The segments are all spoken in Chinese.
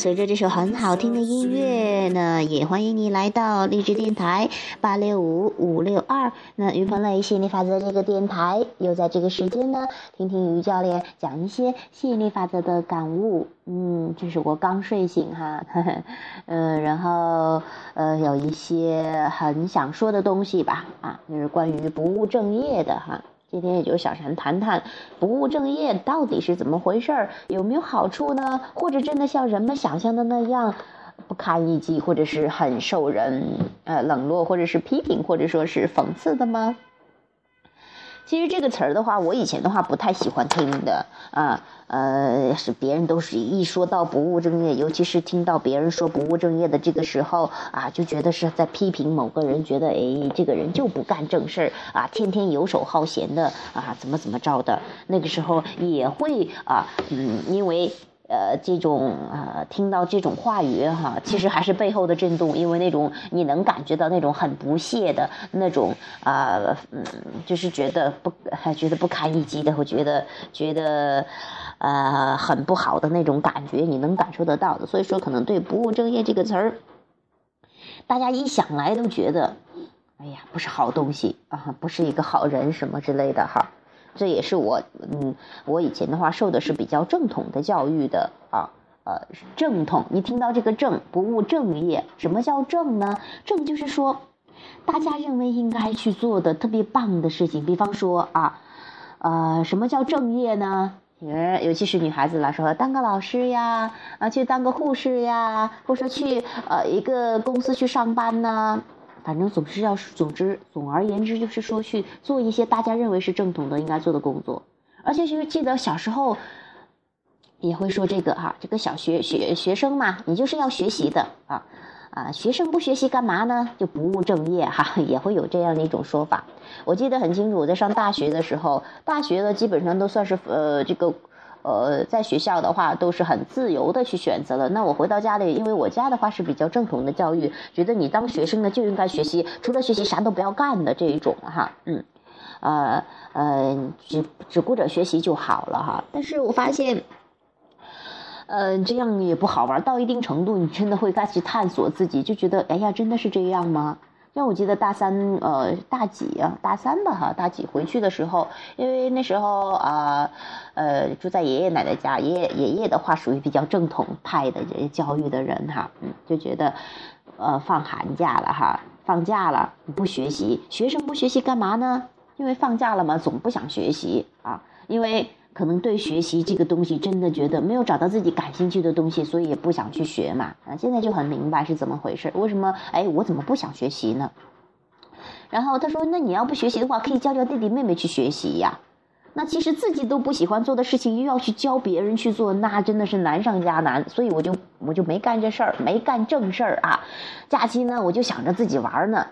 随着这首很好听的音乐呢，也欢迎你来到励志电台八六五五六二。那于鹏磊吸引力法则这个电台又在这个时间呢，听听于教练讲一些吸引力法则的感悟。嗯，这是我刚睡醒哈，呵呵嗯，然后呃有一些很想说的东西吧，啊，就是关于不务正业的哈。今天也就小陈谈谈不务正业到底是怎么回事儿，有没有好处呢？或者真的像人们想象的那样不堪一击，或者是很受人呃冷落，或者是批评，或者说是讽刺的吗？其实这个词儿的话，我以前的话不太喜欢听的啊，呃，是别人都是一说到不务正业，尤其是听到别人说不务正业的这个时候啊，就觉得是在批评某个人，觉得哎，这个人就不干正事儿啊，天天游手好闲的啊，怎么怎么着的，那个时候也会啊，嗯，因为。呃，这种呃，听到这种话语哈，其实还是背后的震动，因为那种你能感觉到那种很不屑的那种啊，嗯，就是觉得不，还觉得不堪一击的，我觉得觉得呃很不好的那种感觉，你能感受得到的。所以说，可能对“不务正业”这个词儿，大家一想来都觉得，哎呀，不是好东西啊，不是一个好人什么之类的哈。这也是我，嗯，我以前的话受的是比较正统的教育的啊，呃，正统。你听到这个正，不务正业，什么叫正呢？正就是说，大家认为应该去做的特别棒的事情。比方说啊，呃，什么叫正业呢？呃，尤其是女孩子来说，当个老师呀，啊，去当个护士呀，或者说去呃一个公司去上班呢。反正总是要，总之，总而言之，就是说去做一些大家认为是正统的应该做的工作，而且就是记得小时候也会说这个哈，这个小学学学生嘛，你就是要学习的啊啊，学生不学习干嘛呢？就不务正业哈，也会有这样的一种说法。我记得很清楚，我在上大学的时候，大学的基本上都算是呃这个。呃，在学校的话都是很自由的去选择了。那我回到家里，因为我家的话是比较正统的教育，觉得你当学生呢就应该学习，除了学习啥都不要干的这一种哈，嗯，呃呃，只只顾着学习就好了哈。但是我发现，呃，这样也不好玩。到一定程度，你真的会开始探索自己，就觉得，哎呀，真的是这样吗？像我记得大三，呃，大几啊？大三吧，哈，大几回去的时候，因为那时候啊，呃，住在爷爷奶奶家，爷爷爷爷的话属于比较正统派的教育的人哈，嗯，就觉得，呃，放寒假了哈，放假了不学习，学生不学习干嘛呢？因为放假了嘛，总不想学习啊，因为。可能对学习这个东西真的觉得没有找到自己感兴趣的东西，所以也不想去学嘛。啊，现在就很明白是怎么回事。为什么？哎，我怎么不想学习呢？然后他说：“那你要不学习的话，可以教教弟弟妹妹去学习呀。”那其实自己都不喜欢做的事情，又要去教别人去做，那真的是难上加难。所以我就我就没干这事儿，没干正事儿啊。假期呢，我就想着自己玩呢，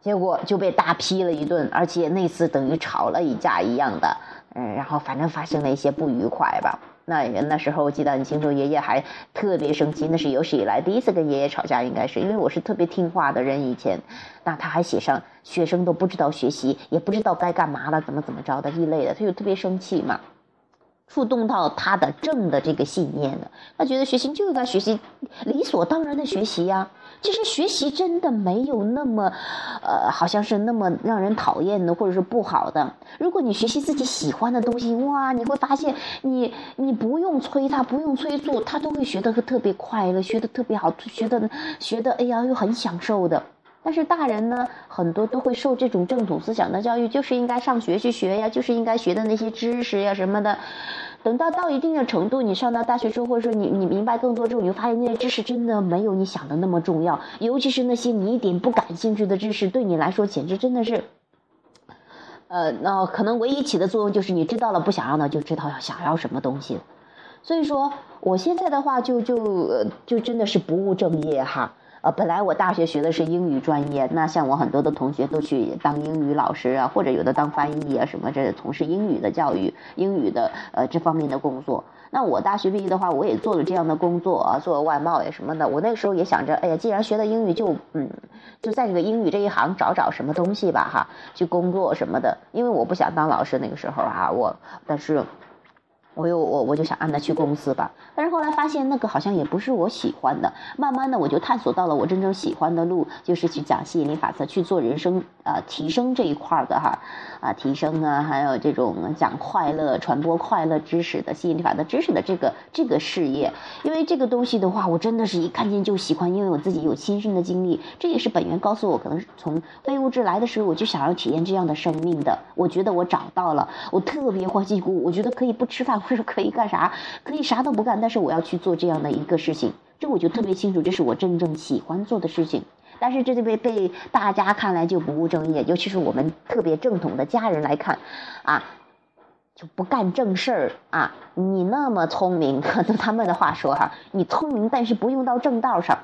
结果就被大批了一顿，而且那次等于吵了一架一样的。嗯，然后反正发生了一些不愉快吧。那那时候我记得很清楚，爷爷还特别生气，那是有史以来第一次跟爷爷吵架，应该是因为我是特别听话的人以前。那他还写上学生都不知道学习，也不知道该干嘛了，怎么怎么着的一类的，他就特别生气嘛。触动到他的正的这个信念的，他觉得学习就应该学习，理所当然的学习呀。其实学习真的没有那么，呃，好像是那么让人讨厌的，或者是不好的。如果你学习自己喜欢的东西，哇，你会发现你你不用催他，不用催促，他都会学得特别快乐，学得特别好，学得学得哎呀又很享受的。但是大人呢，很多都会受这种正统思想的教育，就是应该上学去学呀，就是应该学的那些知识呀什么的。等到到一定的程度，你上到大学之后，或者说你你明白更多之后，你就发现那些知识真的没有你想的那么重要。尤其是那些你一点不感兴趣的知识，对你来说简直真的是，呃，那可能唯一起的作用就是你知道了不想要的就知道要想要什么东西。所以说，我现在的话就就就真的是不务正业哈。呃，本来我大学学的是英语专业，那像我很多的同学都去当英语老师啊，或者有的当翻译啊什么，这从事英语的教育、英语的呃这方面的工作。那我大学毕业的话，我也做了这样的工作啊，做外贸呀什么的。我那个时候也想着，哎呀，既然学了英语，就嗯，就在这个英语这一行找找什么东西吧，哈，去工作什么的。因为我不想当老师那个时候哈，我但是。我又我我就想让他去公司吧，但是后来发现那个好像也不是我喜欢的。慢慢的我就探索到了我真正喜欢的路，就是去讲吸引力法则，去做人生呃提升这一块的哈，啊提升啊，还有这种讲快乐、传播快乐知识的吸引力法则知识的这个这个事业。因为这个东西的话，我真的是一看见就喜欢，因为我自己有亲身的经历。这也是本源告诉我，可能从非物质来的时候，我就想要体验这样的生命的。我觉得我找到了，我特别欢喜鼓，我觉得可以不吃饭。或者可以干啥？可以啥都不干，但是我要去做这样的一个事情，这我就特别清楚，这是我真正喜欢做的事情。但是这就被被大家看来就不务正业，尤其是我们特别正统的家人来看，啊，就不干正事儿啊！你那么聪明，用他们的话说哈，你聪明，但是不用到正道上。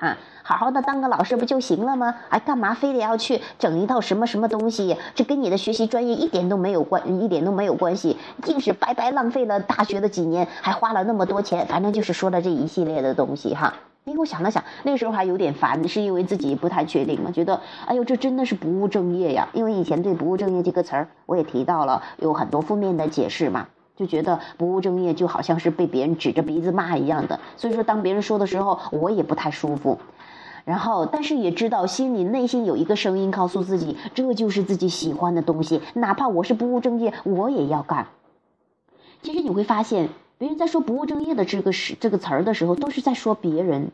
啊，好好的当个老师不就行了吗？哎，干嘛非得要去整一套什么什么东西？这跟你的学习专业一点都没有关，一点都没有关系，竟是白白浪费了大学的几年，还花了那么多钱。反正就是说了这一系列的东西哈。因为我想了想，那时候还有点烦，是因为自己不太确定嘛，觉得哎呦，这真的是不务正业呀。因为以前对不务正业这个词儿，我也提到了有很多负面的解释嘛。就觉得不务正业就好像是被别人指着鼻子骂一样的，所以说当别人说的时候，我也不太舒服。然后，但是也知道心里内心有一个声音告诉自己，这就是自己喜欢的东西，哪怕我是不务正业，我也要干。其实你会发现，别人在说不务正业的这个是这个词儿的时候，都是在说别人。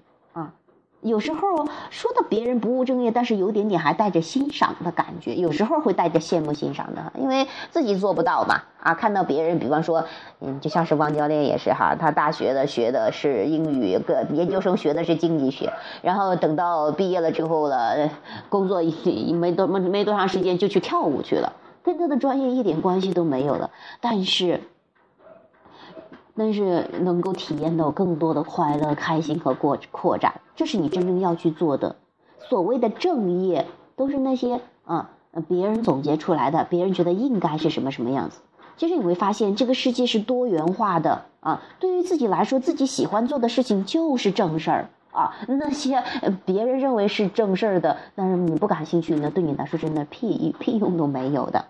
有时候说的别人不务正业，但是有点点还带着欣赏的感觉，有时候会带着羡慕欣赏的，因为自己做不到嘛。啊，看到别人，比方说，嗯，就像是汪教练也是哈，他大学的学的是英语，个研究生学的是经济学，然后等到毕业了之后了，工作没多没没多长时间就去跳舞去了，跟他的专业一点关系都没有了，但是。但是能够体验到更多的快乐、开心和扩扩展，这是你真正要去做的。所谓的正业，都是那些啊，别人总结出来的，别人觉得应该是什么什么样子。其实你会发现，这个世界是多元化的啊。对于自己来说，自己喜欢做的事情就是正事儿啊。那些别人认为是正事儿的，但是你不感兴趣那对你来说真的屁屁用都没有的。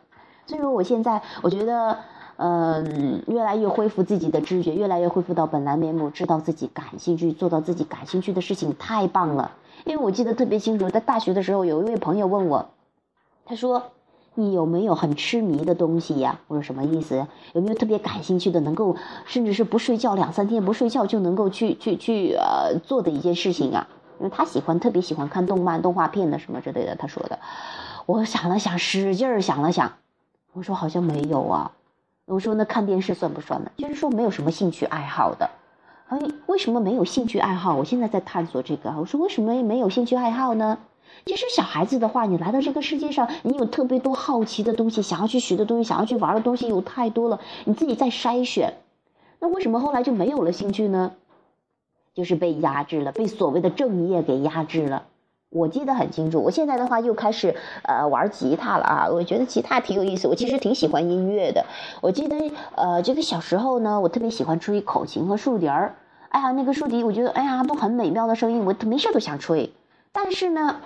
所以说，我现在我觉得。嗯，越来越恢复自己的知觉，越来越恢复到本来面目，知道自己感兴趣，做到自己感兴趣的事情，太棒了。因为我记得特别清楚，在大学的时候，有一位朋友问我，他说：“你有没有很痴迷的东西呀？”我说：“什么意思？有没有特别感兴趣的，能够甚至是不睡觉两三天不睡觉就能够去去去呃做的一件事情啊？”因为他喜欢特别喜欢看动漫、动画片的什么之类的。他说的，我想了想，使劲儿想了想，我说：“好像没有啊。”我说那看电视算不算呢？就是说没有什么兴趣爱好的，哎，为什么没有兴趣爱好？我现在在探索这个。我说为什么没有兴趣爱好呢？其实小孩子的话，你来到这个世界上，你有特别多好奇的东西，想要去学的东西，想要去玩的东西有太多了，你自己在筛选。那为什么后来就没有了兴趣呢？就是被压制了，被所谓的正业给压制了。我记得很清楚，我现在的话又开始呃玩吉他了啊！我觉得吉他挺有意思，我其实挺喜欢音乐的。我记得呃这个小时候呢，我特别喜欢吹口琴和竖笛儿。哎呀，那个竖笛我觉得哎呀都很美妙的声音，我没事都想吹。但是呢，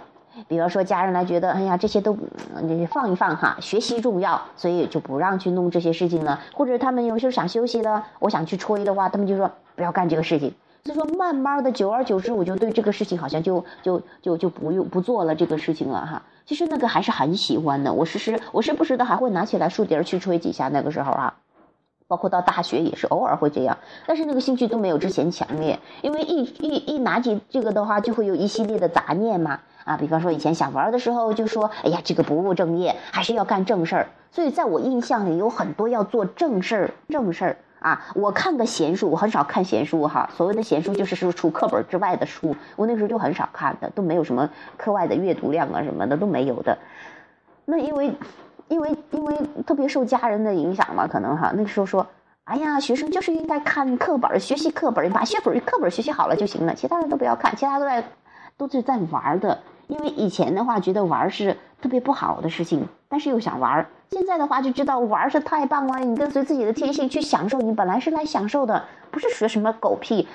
比方说家人来觉得哎呀这些都你放一放哈，学习重要，所以就不让去弄这些事情了。或者他们有时候想休息了，我想去吹的话，他们就说不要干这个事情。所以说，慢慢的，久而久之，我就对这个事情好像就就就就不用不做了这个事情了哈。其实那个还是很喜欢的，我时时我时不时的还会拿起来竖笛去吹几下。那个时候啊，包括到大学也是偶尔会这样，但是那个兴趣都没有之前强烈，因为一一一拿起这个的话，就会有一系列的杂念嘛啊。比方说以前想玩的时候，就说哎呀，这个不务正业，还是要干正事儿。所以在我印象里，有很多要做正事儿，正事儿。啊，我看个闲书，我很少看闲书哈。所谓的闲书，就是说除课本之外的书，我那时候就很少看的，都没有什么课外的阅读量啊什么的都没有的。那因为，因为因为特别受家人的影响嘛，可能哈，那个时候说，哎呀，学生就是应该看课本，学习课本，把学本课本学习好了就行了，其他的都不要看，其他都在都是在玩的。因为以前的话觉得玩是特别不好的事情，但是又想玩。现在的话就知道玩是太棒了，你跟随自己的天性去享受，你本来是来享受的，不是学什么狗屁，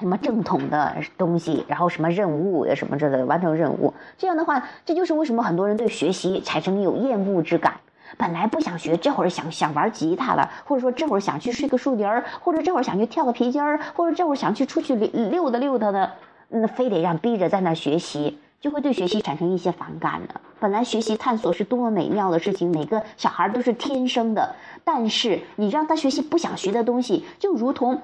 什么正统的东西，然后什么任务什么之类的完成任务。这样的话，这就是为什么很多人对学习产生有厌恶之感。本来不想学，这会儿想想玩吉他了，或者说这会儿想去睡个树林儿，或者这会儿想去跳个皮筋儿，或者这会儿想去出去溜溜达溜达的，那非得让逼着在那学习，就会对学习产生一些反感的。本来学习探索是多么美妙的事情，每个小孩都是天生的，但是你让他学习不想学的东西，就如同。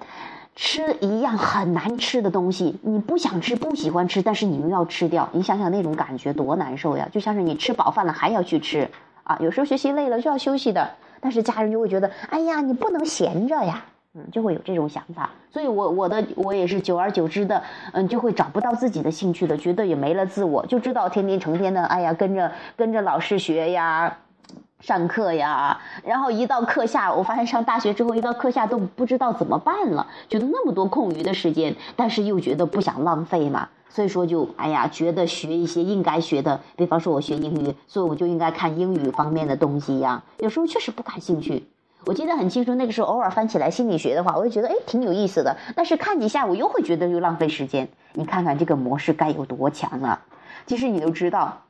吃一样很难吃的东西，你不想吃、不喜欢吃，但是你又要吃掉，你想想那种感觉多难受呀！就像是你吃饱饭了还要去吃啊，有时候学习累了就要休息的，但是家人就会觉得，哎呀，你不能闲着呀，嗯，就会有这种想法。所以，我我的我也是久而久之的，嗯，就会找不到自己的兴趣的，觉得也没了自我，就知道天天成天的，哎呀，跟着跟着老师学呀。上课呀，然后一到课下，我发现上大学之后一到课下都不知道怎么办了，觉得那么多空余的时间，但是又觉得不想浪费嘛，所以说就哎呀，觉得学一些应该学的，比方说我学英语，所以我就应该看英语方面的东西呀。有时候确实不感兴趣，我记得很清楚，那个时候偶尔翻起来心理学的话，我就觉得哎挺有意思的，但是看几下我又会觉得又浪费时间。你看看这个模式该有多强啊！其实你都知道。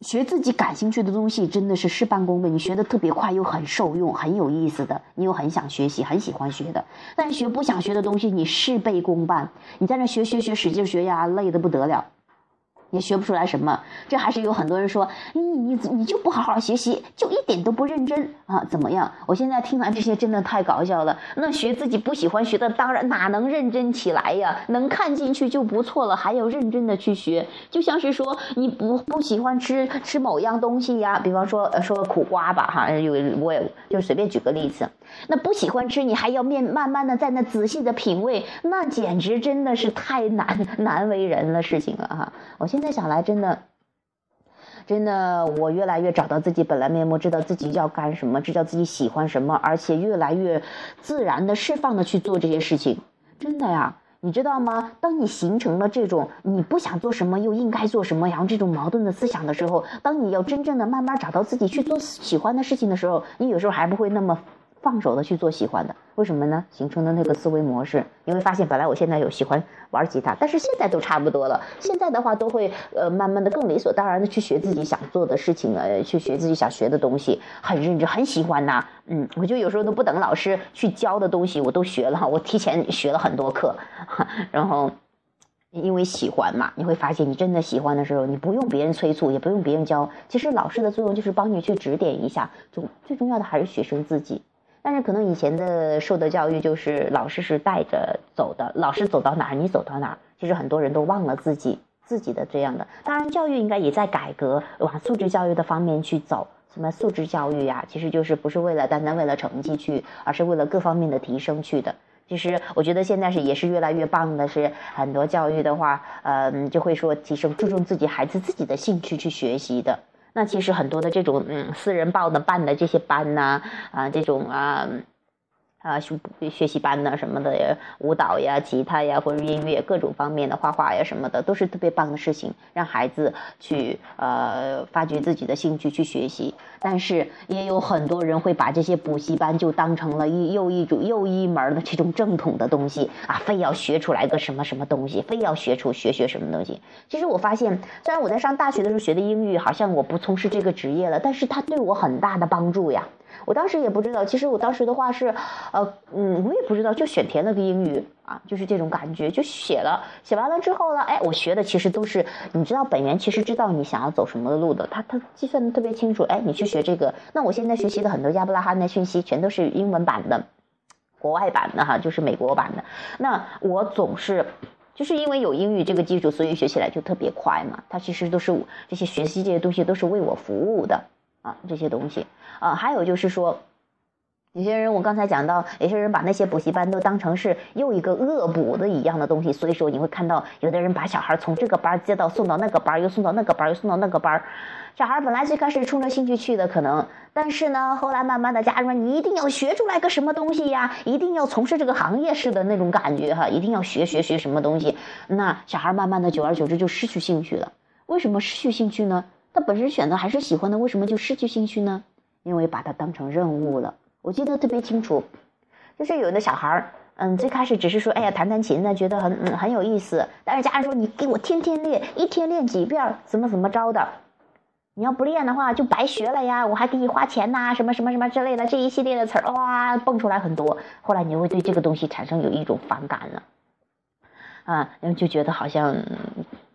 学自己感兴趣的东西真的是事半功倍，你学的特别快又很受用，很有意思的，你又很想学习，很喜欢学的。但是学不想学的东西，你事倍功半，你在那学学学，使劲学呀，累得不得了。也学不出来什么，这还是有很多人说，你你你就不好好学习，就一点都不认真啊？怎么样？我现在听完这些真的太搞笑了。那学自己不喜欢学的，当然哪能认真起来呀？能看进去就不错了，还要认真的去学。就像是说你不不喜欢吃吃某样东西呀，比方说呃说苦瓜吧哈，有我也就随便举个例子。那不喜欢吃，你还要面慢慢的在那仔细的品味，那简直真的是太难 难为人了事情了哈！我现在想来，真的，真的，我越来越找到自己本来面目，知道自己要干什么，知道自己喜欢什么，而且越来越自然的释放的去做这些事情。真的呀，你知道吗？当你形成了这种你不想做什么又应该做什么，然后这种矛盾的思想的时候，当你要真正的慢慢找到自己去做喜欢的事情的时候，你有时候还不会那么。放手的去做喜欢的，为什么呢？形成的那个思维模式，你会发现，本来我现在有喜欢玩吉他，但是现在都差不多了。现在的话，都会呃慢慢的更理所当然的去学自己想做的事情，呃，去学自己想学的东西，很认真，很喜欢呐。嗯，我就有时候都不等老师去教的东西，我都学了，我提前学了很多课，然后因为喜欢嘛，你会发现，你真的喜欢的时候，你不用别人催促，也不用别人教，其实老师的作用就是帮你去指点一下，就最重要的还是学生自己。但是可能以前的受的教育就是老师是带着走的，老师走到哪儿你走到哪儿。其实很多人都忘了自己自己的这样的。当然，教育应该也在改革，往素质教育的方面去走。什么素质教育呀？其实就是不是为了单单为了成绩去，而是为了各方面的提升去的。其实我觉得现在是也是越来越棒的，是很多教育的话，嗯，就会说提升注重自己孩子自己的兴趣去学习的。那其实很多的这种嗯私人报的办的这些班呢啊这种啊。啊，学学习班呐什么的，舞蹈呀、吉他呀，或者音乐各种方面的画画呀什么的，都是特别棒的事情，让孩子去呃发掘自己的兴趣去学习。但是也有很多人会把这些补习班就当成了一又一种又一门的这种正统的东西啊，非要学出来个什么什么东西，非要学出学学什么东西。其实我发现，虽然我在上大学的时候学的英语，好像我不从事这个职业了，但是它对我很大的帮助呀。我当时也不知道，其实我当时的话是，呃，嗯，我也不知道，就选填了个英语啊，就是这种感觉，就写了，写完了之后呢，哎，我学的其实都是，你知道，本源其实知道你想要走什么路的，他他计算的特别清楚，哎，你去学这个，那我现在学习的很多亚伯拉罕的讯息全都是英文版的，国外版的哈，就是美国版的，那我总是，就是因为有英语这个基础，所以学起来就特别快嘛，它其实都是这些学习这些东西都是为我服务的。这些东西，啊，还有就是说，有些人我刚才讲到，有些人把那些补习班都当成是又一个恶补的一样的东西，所以说你会看到有的人把小孩从这个班接到送到那个班，又送到那个班，又送到那个班。小孩本来最开始冲着兴趣去的可能，但是呢，后来慢慢的家人们，你一定要学出来个什么东西呀，一定要从事这个行业似的那种感觉哈，一定要学学学什么东西，那小孩慢慢的久而久之就失去兴趣了。为什么失去兴趣呢？他本身选择还是喜欢的，为什么就失去兴趣呢？因为把它当成任务了。我记得特别清楚，就是有的小孩儿，嗯，最开始只是说，哎呀，弹弹琴呢，觉得很很有意思。但是家人说，你给我天天练，一天练几遍，怎么怎么着的。你要不练的话就白学了呀，我还给你花钱呐，什么什么什么之类的，这一系列的词儿哇蹦出来很多，后来你会对这个东西产生有一种反感了，啊，然后就觉得好像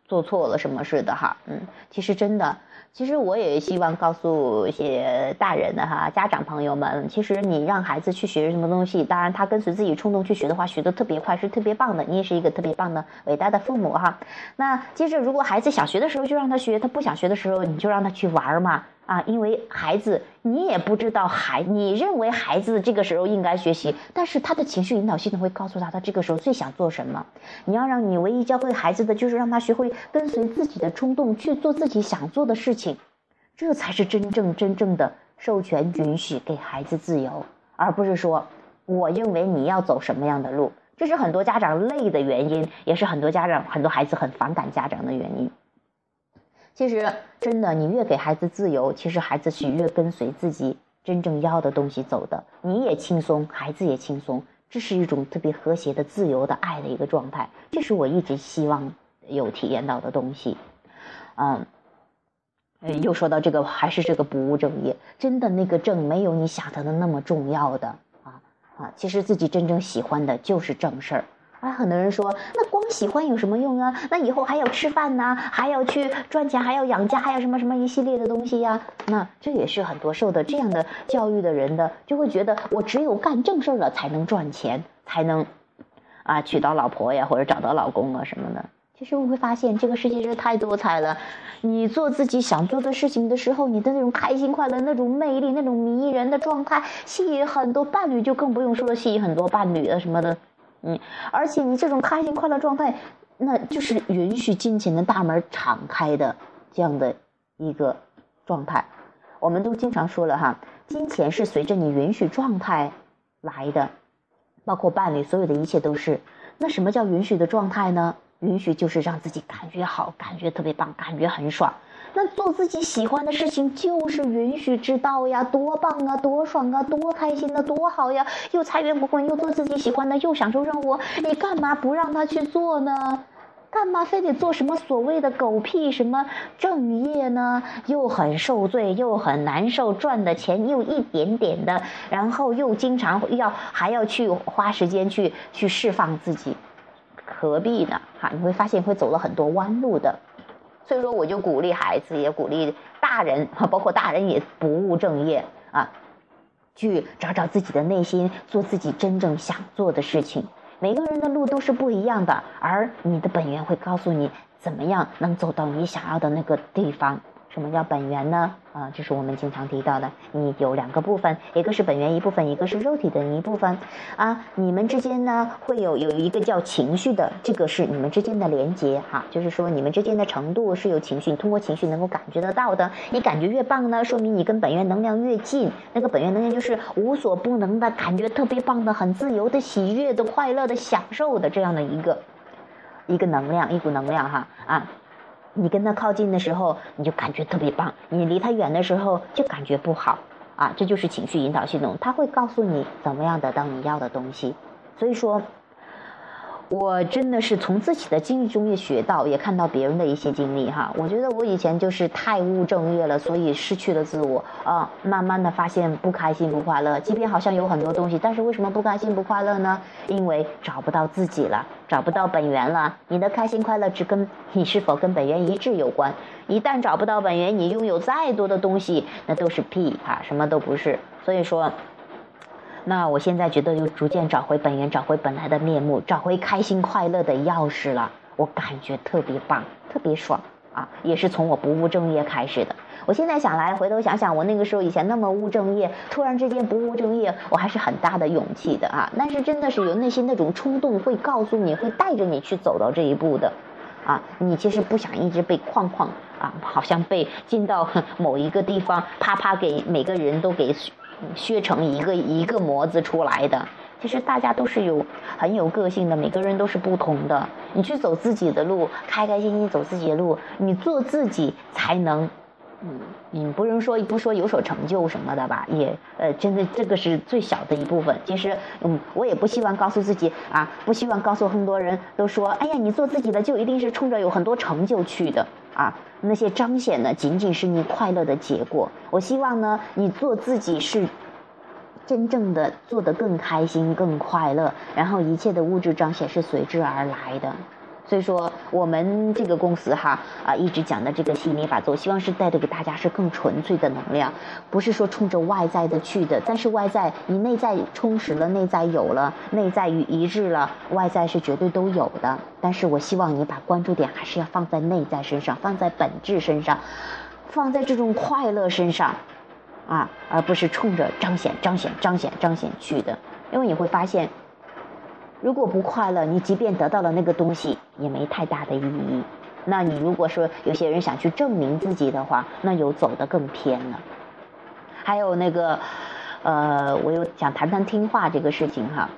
做错了什么似的哈，嗯，其实真的。其实我也希望告诉一些大人的哈家长朋友们，其实你让孩子去学什么东西，当然他跟随自己冲动去学的话，学的特别快是特别棒的，你也是一个特别棒的伟大的父母哈。那接着，如果孩子想学的时候就让他学，他不想学的时候你就让他去玩嘛。啊，因为孩子，你也不知道孩，你认为孩子这个时候应该学习，但是他的情绪引导系统会告诉他，他这个时候最想做什么。你要让你唯一教会孩子的，就是让他学会跟随自己的冲动去做自己想做的事情，这才是真正真正的授权允许给孩子自由，而不是说，我认为你要走什么样的路，这是很多家长累的原因，也是很多家长很多孩子很反感家长的原因。其实，真的，你越给孩子自由，其实孩子是越跟随自己真正要的东西走的。你也轻松，孩子也轻松，这是一种特别和谐的、自由的爱的一个状态。这是我一直希望有体验到的东西。嗯，又说到这个，还是这个不务正业，真的那个正没有你想的那么重要的啊啊！其实自己真正喜欢的就是正事儿。啊，很多人说，那光喜欢有什么用啊？那以后还要吃饭呢，还要去赚钱，还要养家，还有什么什么一系列的东西呀？那这也是很多受的这样的教育的人的，就会觉得我只有干正事儿了才能赚钱，才能啊娶到老婆呀，或者找到老公啊什么的。其实我会发现，这个世界真是太多彩了。你做自己想做的事情的时候，你的那种开心快乐、那种魅力、那种迷人的状态，吸引很多伴侣，就更不用说了，吸引很多伴侣啊什么的。嗯，而且你这种开心快乐状态，那就是允许金钱的大门敞开的这样的一个状态。我们都经常说了哈，金钱是随着你允许状态来的，包括伴侣，所有的一切都是。那什么叫允许的状态呢？允许就是让自己感觉好，感觉特别棒，感觉很爽。那做自己喜欢的事情就是允许之道呀，多棒啊，多爽啊，多开心的，多好呀！又财源滚滚，又做自己喜欢的，又享受生活，你干嘛不让他去做呢？干嘛非得做什么所谓的狗屁什么正业呢？又很受罪，又很难受，赚的钱又一点点的，然后又经常要还要去花时间去去释放自己，何必呢？哈，你会发现会走了很多弯路的。所以说，我就鼓励孩子，也鼓励大人，包括大人也不务正业啊，去找找自己的内心，做自己真正想做的事情。每个人的路都是不一样的，而你的本源会告诉你怎么样能走到你想要的那个地方。什么叫本源呢？啊，就是我们经常提到的，你有两个部分，一个是本源一部分，一个是肉体的一部分。啊，你们之间呢会有有一个叫情绪的，这个是你们之间的连接哈，就是说你们之间的程度是有情绪，你通过情绪能够感觉得到的。你感觉越棒呢，说明你跟本源能量越近。那个本源能量就是无所不能的感觉，特别棒的，很自由的、喜悦的、快乐的、享受的这样的一个一个能量，一股能量哈啊。你跟他靠近的时候，你就感觉特别棒；你离他远的时候，就感觉不好啊。这就是情绪引导系统，他会告诉你怎么样得到你要的东西。所以说。我真的是从自己的经历中也学到，也看到别人的一些经历哈。我觉得我以前就是太务正业了，所以失去了自我啊。慢慢的发现不开心不快乐，即便好像有很多东西，但是为什么不开心不快乐呢？因为找不到自己了，找不到本源了。你的开心快乐只跟你是否跟本源一致有关。一旦找不到本源，你拥有再多的东西，那都是屁啊，什么都不是。所以说。那我现在觉得又逐渐找回本源，找回本来的面目，找回开心快乐的钥匙了。我感觉特别棒，特别爽啊！也是从我不务正业开始的。我现在想来，回头想想，我那个时候以前那么务正业，突然之间不务正业，我还是很大的勇气的啊！但是真的是有内心那种冲动，会告诉你会带着你去走到这一步的，啊！你其实不想一直被框框啊，好像被进到某一个 地方，啪啪给每个人都给。削成一个一个模子出来的，其实大家都是有很有个性的，每个人都是不同的。你去走自己的路，开开心心走自己的路，你做自己才能嗯，你不能说不说有所成就什么的吧，也呃，真的这个是最小的一部分。其实，嗯，我也不希望告诉自己啊，不希望告诉很多人都说，哎呀，你做自己的就一定是冲着有很多成就去的啊。那些彰显的仅仅是你快乐的结果。我希望呢，你做自己是真正的做得更开心、更快乐，然后一切的物质彰显是随之而来的。所以说，我们这个公司哈啊，一直讲的这个吸引力法则，我希望是带的给大家是更纯粹的能量，不是说冲着外在的去的。但是外在你内在充实了，内在有了，内在与一致了，外在是绝对都有的。但是我希望你把关注点还是要放在内在身上，放在本质身上，放在这种快乐身上，啊，而不是冲着彰显、彰显、彰显、彰显去的。因为你会发现。如果不快乐，你即便得到了那个东西，也没太大的意义。那你如果说有些人想去证明自己的话，那有走得更偏了。还有那个，呃，我又想谈谈听话这个事情哈。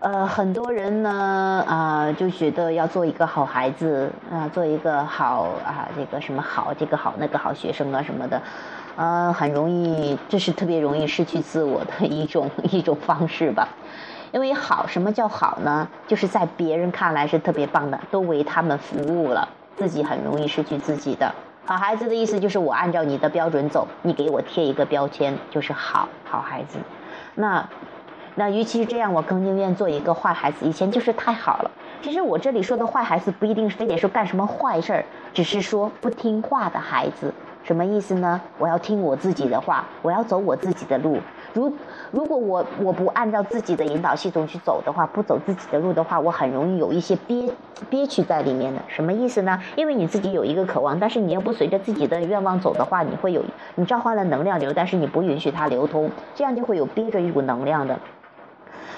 呃，很多人呢，啊，就觉得要做一个好孩子啊，做一个好啊，这个什么好，这个好那个好学生啊什么的，呃，很容易，这是特别容易失去自我的一种 一种方式吧。因为好，什么叫好呢？就是在别人看来是特别棒的，都为他们服务了，自己很容易失去自己的。好孩子的意思就是我按照你的标准走，你给我贴一个标签就是好好孩子。那那与其这样，我更宁愿做一个坏孩子。以前就是太好了。其实我这里说的坏孩子不一定是非得说干什么坏事儿，只是说不听话的孩子。什么意思呢？我要听我自己的话，我要走我自己的路。如如果我我不按照自己的引导系统去走的话，不走自己的路的话，我很容易有一些憋憋屈在里面的。什么意思呢？因为你自己有一个渴望，但是你又不随着自己的愿望走的话，你会有你召唤了能量流，但是你不允许它流通，这样就会有憋着一股能量的。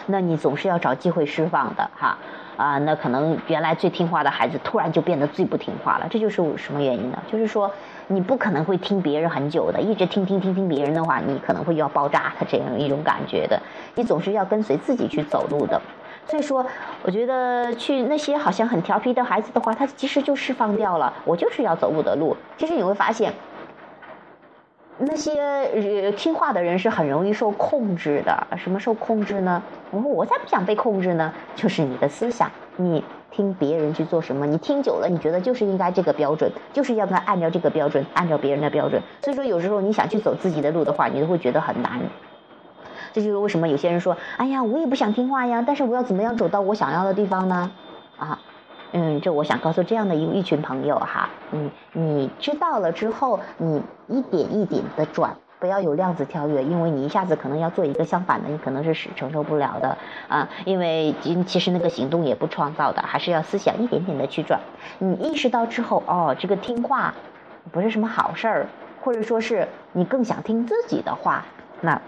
那你总是要找机会释放的哈啊，那可能原来最听话的孩子突然就变得最不听话了，这就是什么原因呢？就是说。你不可能会听别人很久的，一直听听听听别人的话，你可能会要爆炸的这样一种感觉的。你总是要跟随自己去走路的。所以说，我觉得去那些好像很调皮的孩子的话，他其实就释放掉了。我就是要走我的路。其实你会发现，那些听话的人是很容易受控制的。什么受控制呢？我说我才不想被控制呢，就是你的思想，你。听别人去做什么，你听久了，你觉得就是应该这个标准，就是要他按照这个标准，按照别人的标准。所以说，有时候你想去走自己的路的话，你都会觉得很难。这就是为什么有些人说：“哎呀，我也不想听话呀，但是我要怎么样走到我想要的地方呢？”啊，嗯，这我想告诉这样的一一群朋友哈，嗯，你知道了之后，你一点一点的转。不要有量子跳跃，因为你一下子可能要做一个相反的，你可能是承受不了的啊。因为其实那个行动也不创造的，还是要思想一点点的去转。你意识到之后，哦，这个听话不是什么好事儿，或者说是你更想听自己的话，那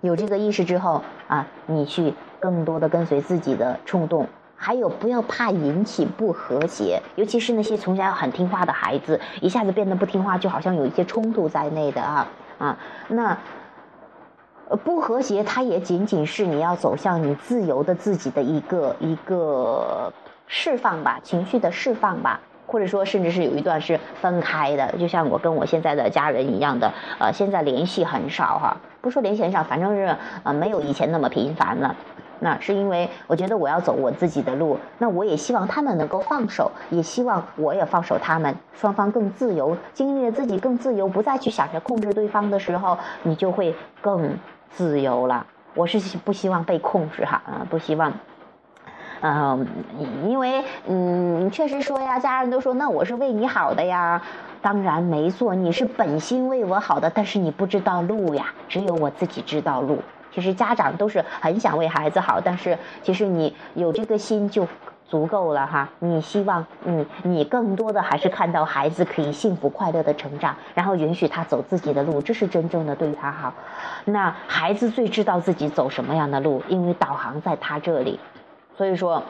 有这个意识之后啊，你去更多的跟随自己的冲动。还有，不要怕引起不和谐，尤其是那些从小很听话的孩子，一下子变得不听话，就好像有一些冲突在内的啊。啊，那不和谐，它也仅仅是你要走向你自由的自己的一个一个释放吧，情绪的释放吧，或者说甚至是有一段是分开的，就像我跟我现在的家人一样的，呃，现在联系很少哈，不说联系很少，反正是呃没有以前那么频繁了。那是因为我觉得我要走我自己的路，那我也希望他们能够放手，也希望我也放手，他们双方更自由，经历了自己更自由，不再去想着控制对方的时候，你就会更自由了。我是不希望被控制哈，啊，不希望，嗯，因为嗯，确实说呀，家人都说那我是为你好的呀，当然没错，你是本心为我好的，但是你不知道路呀，只有我自己知道路。其实家长都是很想为孩子好，但是其实你有这个心就足够了哈。你希望，嗯，你更多的还是看到孩子可以幸福快乐的成长，然后允许他走自己的路，这是真正的对他好。那孩子最知道自己走什么样的路，因为导航在他这里。所以说，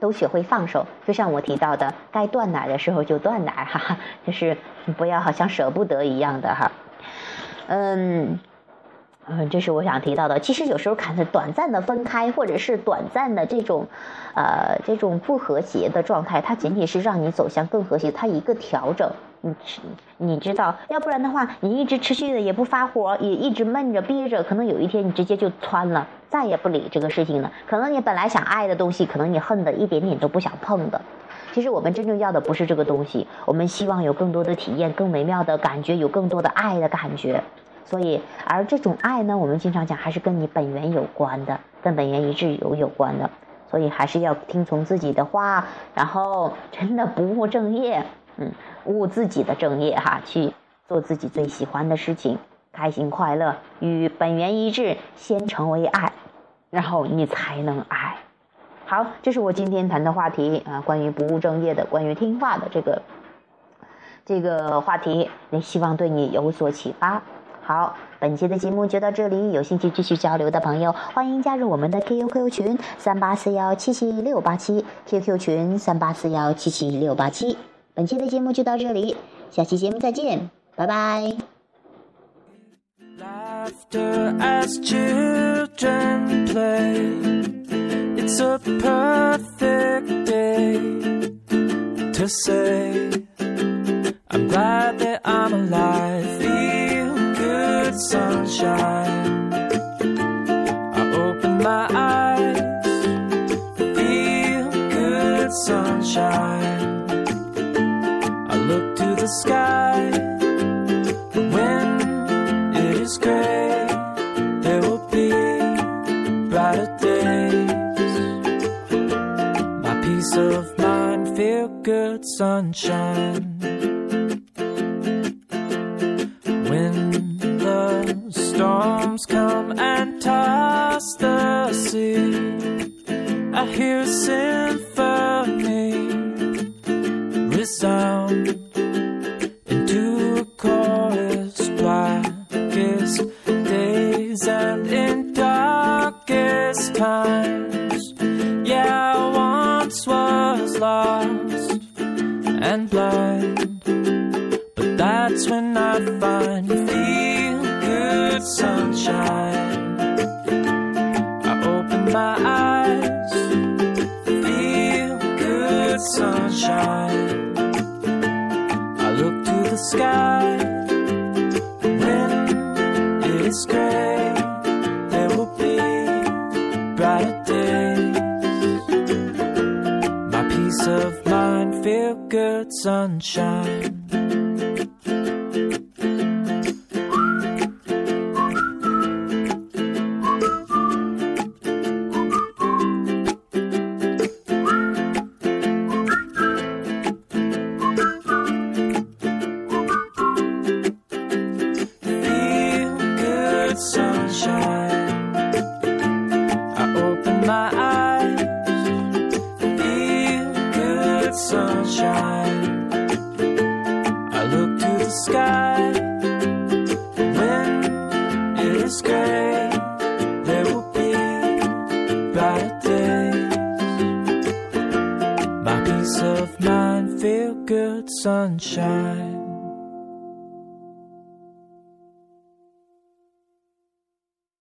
都学会放手，就像我提到的，该断奶的时候就断奶哈哈，就是不要好像舍不得一样的哈，嗯。嗯，这是我想提到的。其实有时候看着短暂的分开，或者是短暂的这种，呃，这种不和谐的状态，它仅仅是让你走向更和谐，它一个调整。你，你知道，要不然的话，你一直持续的也不发火，也一直闷着憋着，可能有一天你直接就窜了，再也不理这个事情了。可能你本来想爱的东西，可能你恨的一点点都不想碰的。其实我们真正要的不是这个东西，我们希望有更多的体验，更美妙的感觉，有更多的爱的感觉。所以，而这种爱呢，我们经常讲还是跟你本源有关的，跟本源一致有有关的。所以还是要听从自己的话，然后 真的不务正业，嗯，务自己的正业哈，去做自己最喜欢的事情，开心快乐，与本源一致，先成为爱，然后你才能爱。好，这是我今天谈的话题啊，关于不务正业的，关于听话的这个这个话题，也希望对你有所启发。好，本期的节目就到这里，有兴趣继续交流的朋友，欢迎加入我们的 QQ 群三八四幺七七六八七，QQ 群三八四幺七七六八七。本期的节目就到这里，下期节目再见，拜拜。Laughter as children play. It's a perfect day to say, I'm glad that I'm alive. Sunshine. I open my eyes, feel good, sunshine. I look to the sky when it is gray. There will be brighter days My peace of mind, feel good sunshine. Storms come and toss the sea, I hear a symphony resound good sunshine.